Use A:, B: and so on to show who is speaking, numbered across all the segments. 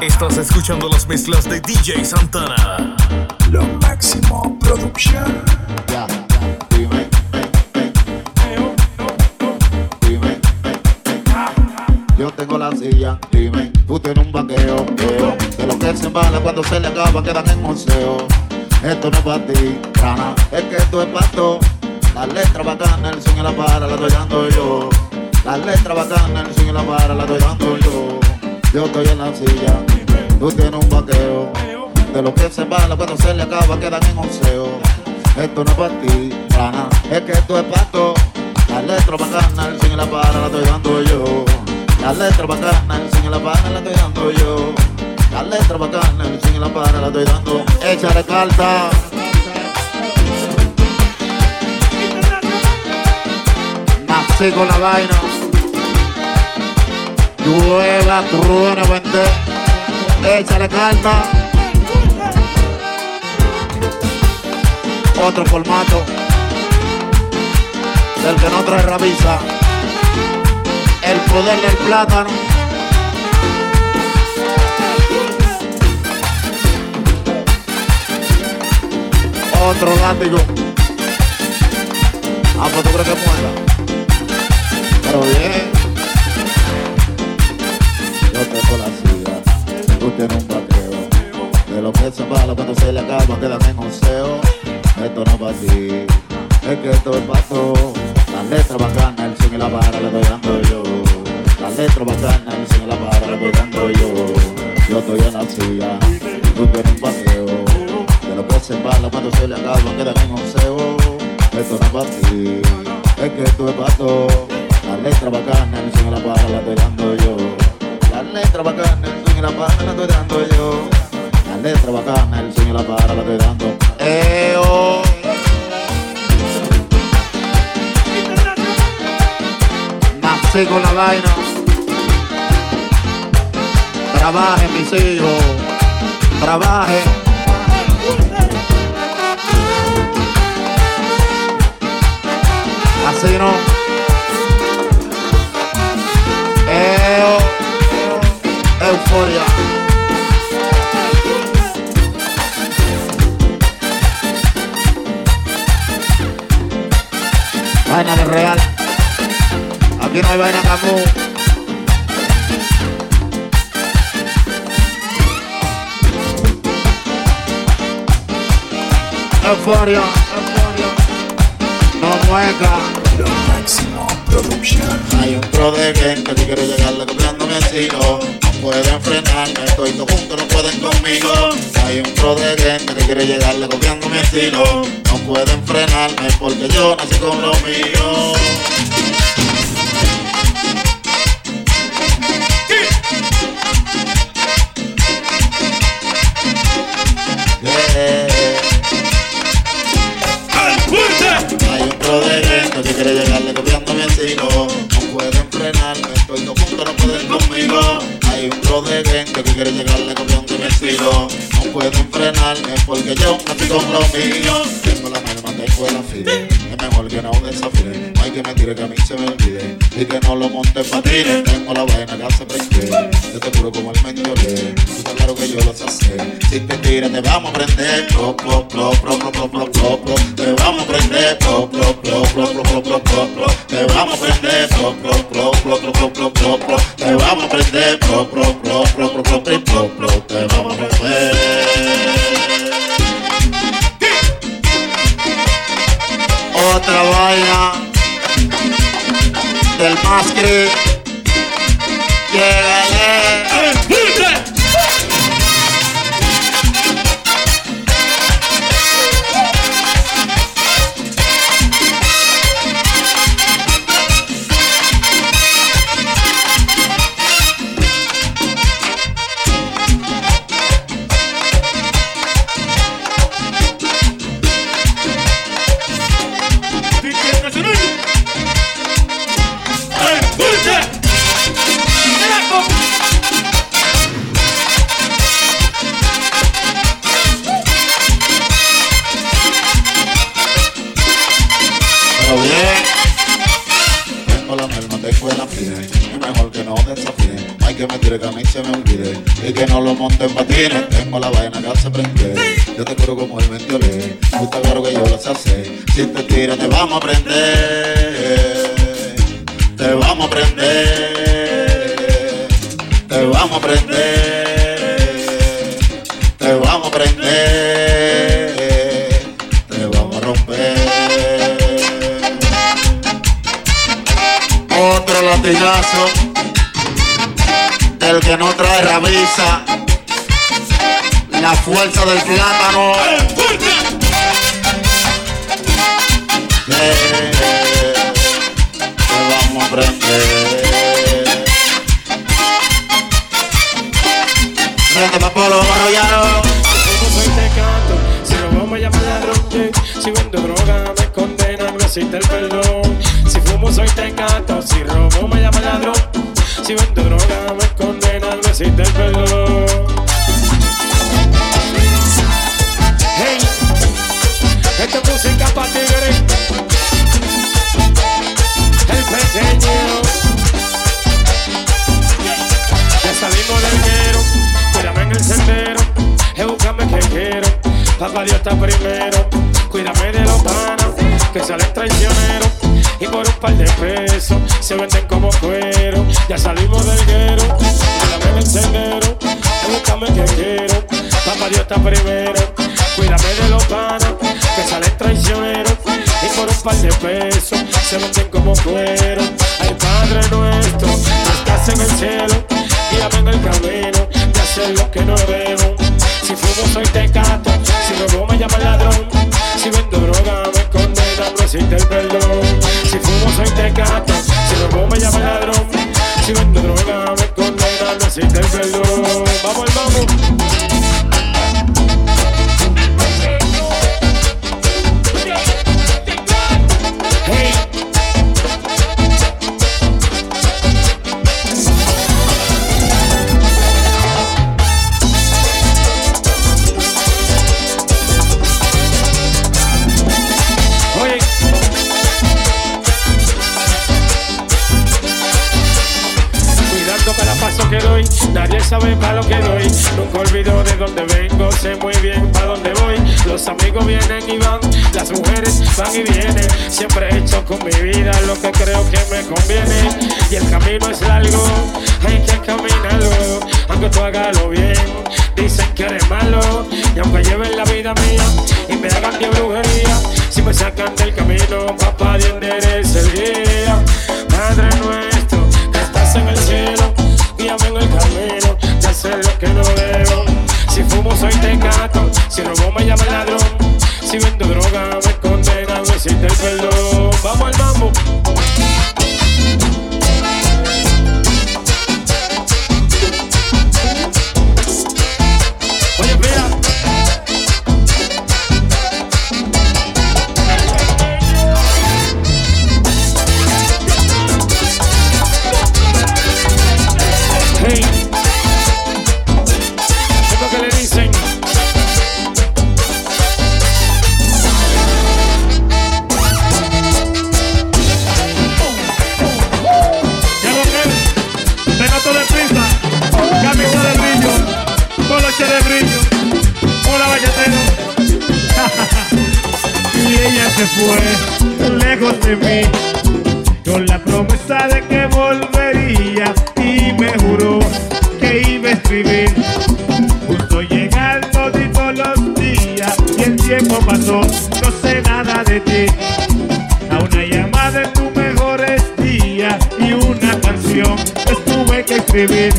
A: Estás escuchando las mezclas de DJ Santana.
B: Lo máximo producción.
C: Ya, dime. Yo tengo la silla, dime, tú tienes un vaqueo, veo. De lo que se embala cuando se le acaba quedan en museo. Esto no es para ti, rana, es que esto es para todo. La letra bacana, el swing y la para, la estoy dando yo. La letra bacana, el swing y la para, la estoy dando yo. Yo estoy en la silla, tú tienes un vaqueo. De lo que se embala cuando se le acaba quedan en museo. Esto no es para ti, rana, es que esto es para todo. La letra bacana, el swing y la para, la estoy dando yo. La letra bacana, el swing y la para, la estoy dando yo. La letra bacana, el swing y la para, la estoy dando. Échale carta. Nací con la vaina. Llueva, truena, vente. Échale carta. Otro formato. Del que no trae rabiza. El poder del plátano. Otro látigo. Ah, pues tú crees que muera. Pero bien. Tienes un vaqueo. De lo que se embala cuando se le acaba quedan en museo. Esto no es para ti. Es que esto es para todo. La letra bacana, el swing y la vara le estoy dando yo. La letra bacana, el swing y la vara le estoy dando yo. Yo estoy en la silla. Tú tienes un vaqueo. De lo que se embala cuando se le acaba quedan en museo. Esto no es para ti. Es que esto es para todo. La letra bacana, el swing y la vara la estoy dando yo. Letra bacana, el swing y la vara la estoy dando yo. La letra bacana, el swing y la vara la estoy dando. Eh, oh. Nací con la vaina. Trabaje, mis hijos. Trabaje. Así no. Euforia. Vaina de real. Aquí no hay vaina camú. Euforia. No mueca.
B: Lo máximo producción.
C: Hay un pro de gente que quiere llegarle copiando mi estilo. No pueden frenarme, estoy todo juntos, no pueden conmigo. Hay un pro de gente que quiere llegarle copiando mi estilo. No pueden frenarme porque yo nací con lo mío. Y que no lo monte en patines. Tengo la vaina que hace prender. Yo te juro como el mentoré. Tú estás claro que yo lo sé hacer. Si te tiras, te vamos a prender. Pro, pro, pro, pro, pro, pro, pro, pro, pro. Te vamos a prender. Pro, pro, pro, pro, pro, pro, pro, pro, pro. Te vamos a prender. Pro, pro, pro, pro, pro, pro, pro, pro, pro. Te vamos a prender. Pro, pro, pro, pro, pro, pro, pro, pro, pro. Te vamos a romper. Otra vaina del más Yeah, yeah. Estás claro que yo lo sé. Si te tiras, te vamos a prender. Te vamos a prender. Te vamos a prender. Te vamos a prender. Te vamos a romper. Otro latigazo. El que no trae rabiza. Fuerza del plátano. Eh, vamos a prender. Prende Papolo, arrollado.
D: Como soy tecato, si robo me llaman ladrón, yeah. si vendo droga me condenan, no existe el perdón. Si fumo soy tecato, si robo me llaman ladrón, si vendo droga me condenan, no existe el perdón. Papá Dios está primero, cuídame de los panas, que salen traicioneros, y por un par de pesos se venden como cuero, ya salimos del guero, cuídame en el sendero, búscame que quiero, papá Dios está primero, cuídame de los panas, que salen traicioneros, y por un par de pesos se venden como cuero, ay Padre nuestro, que estás en el cielo, guíame en el camino de hacer lo que no debo. Si fumo soy tecato, si robo me llama ladrón, si vendo droga me condena, no existe el perdón. Si fumo soy tecato, si robo me llama ladrón, si vendo droga me condena, no existe el perdón. Vamos, vamos. Nadie sabe para lo que doy. Nunca olvido de dónde vengo, sé muy bien para dónde voy. Los amigos vienen y van, las mujeres van y vienen. Siempre he hecho con mi vida lo que creo que me conviene. Y el camino es largo, hay que caminarlo. Aunque tú hágalo bien, dicen que eres malo. Y aunque lleven la vida mía y me hagan
E: fue lejos de mí, con la promesa de que volvería y me juró que iba a escribir. Justo llegando todos los días y el tiempo pasó, no sé nada de ti. A una llamada de tu mejores días y una canción les tuve que escribir.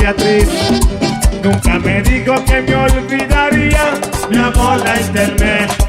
E: Actriz. Nunca me dijo que me olvidaría, mi amor la internet.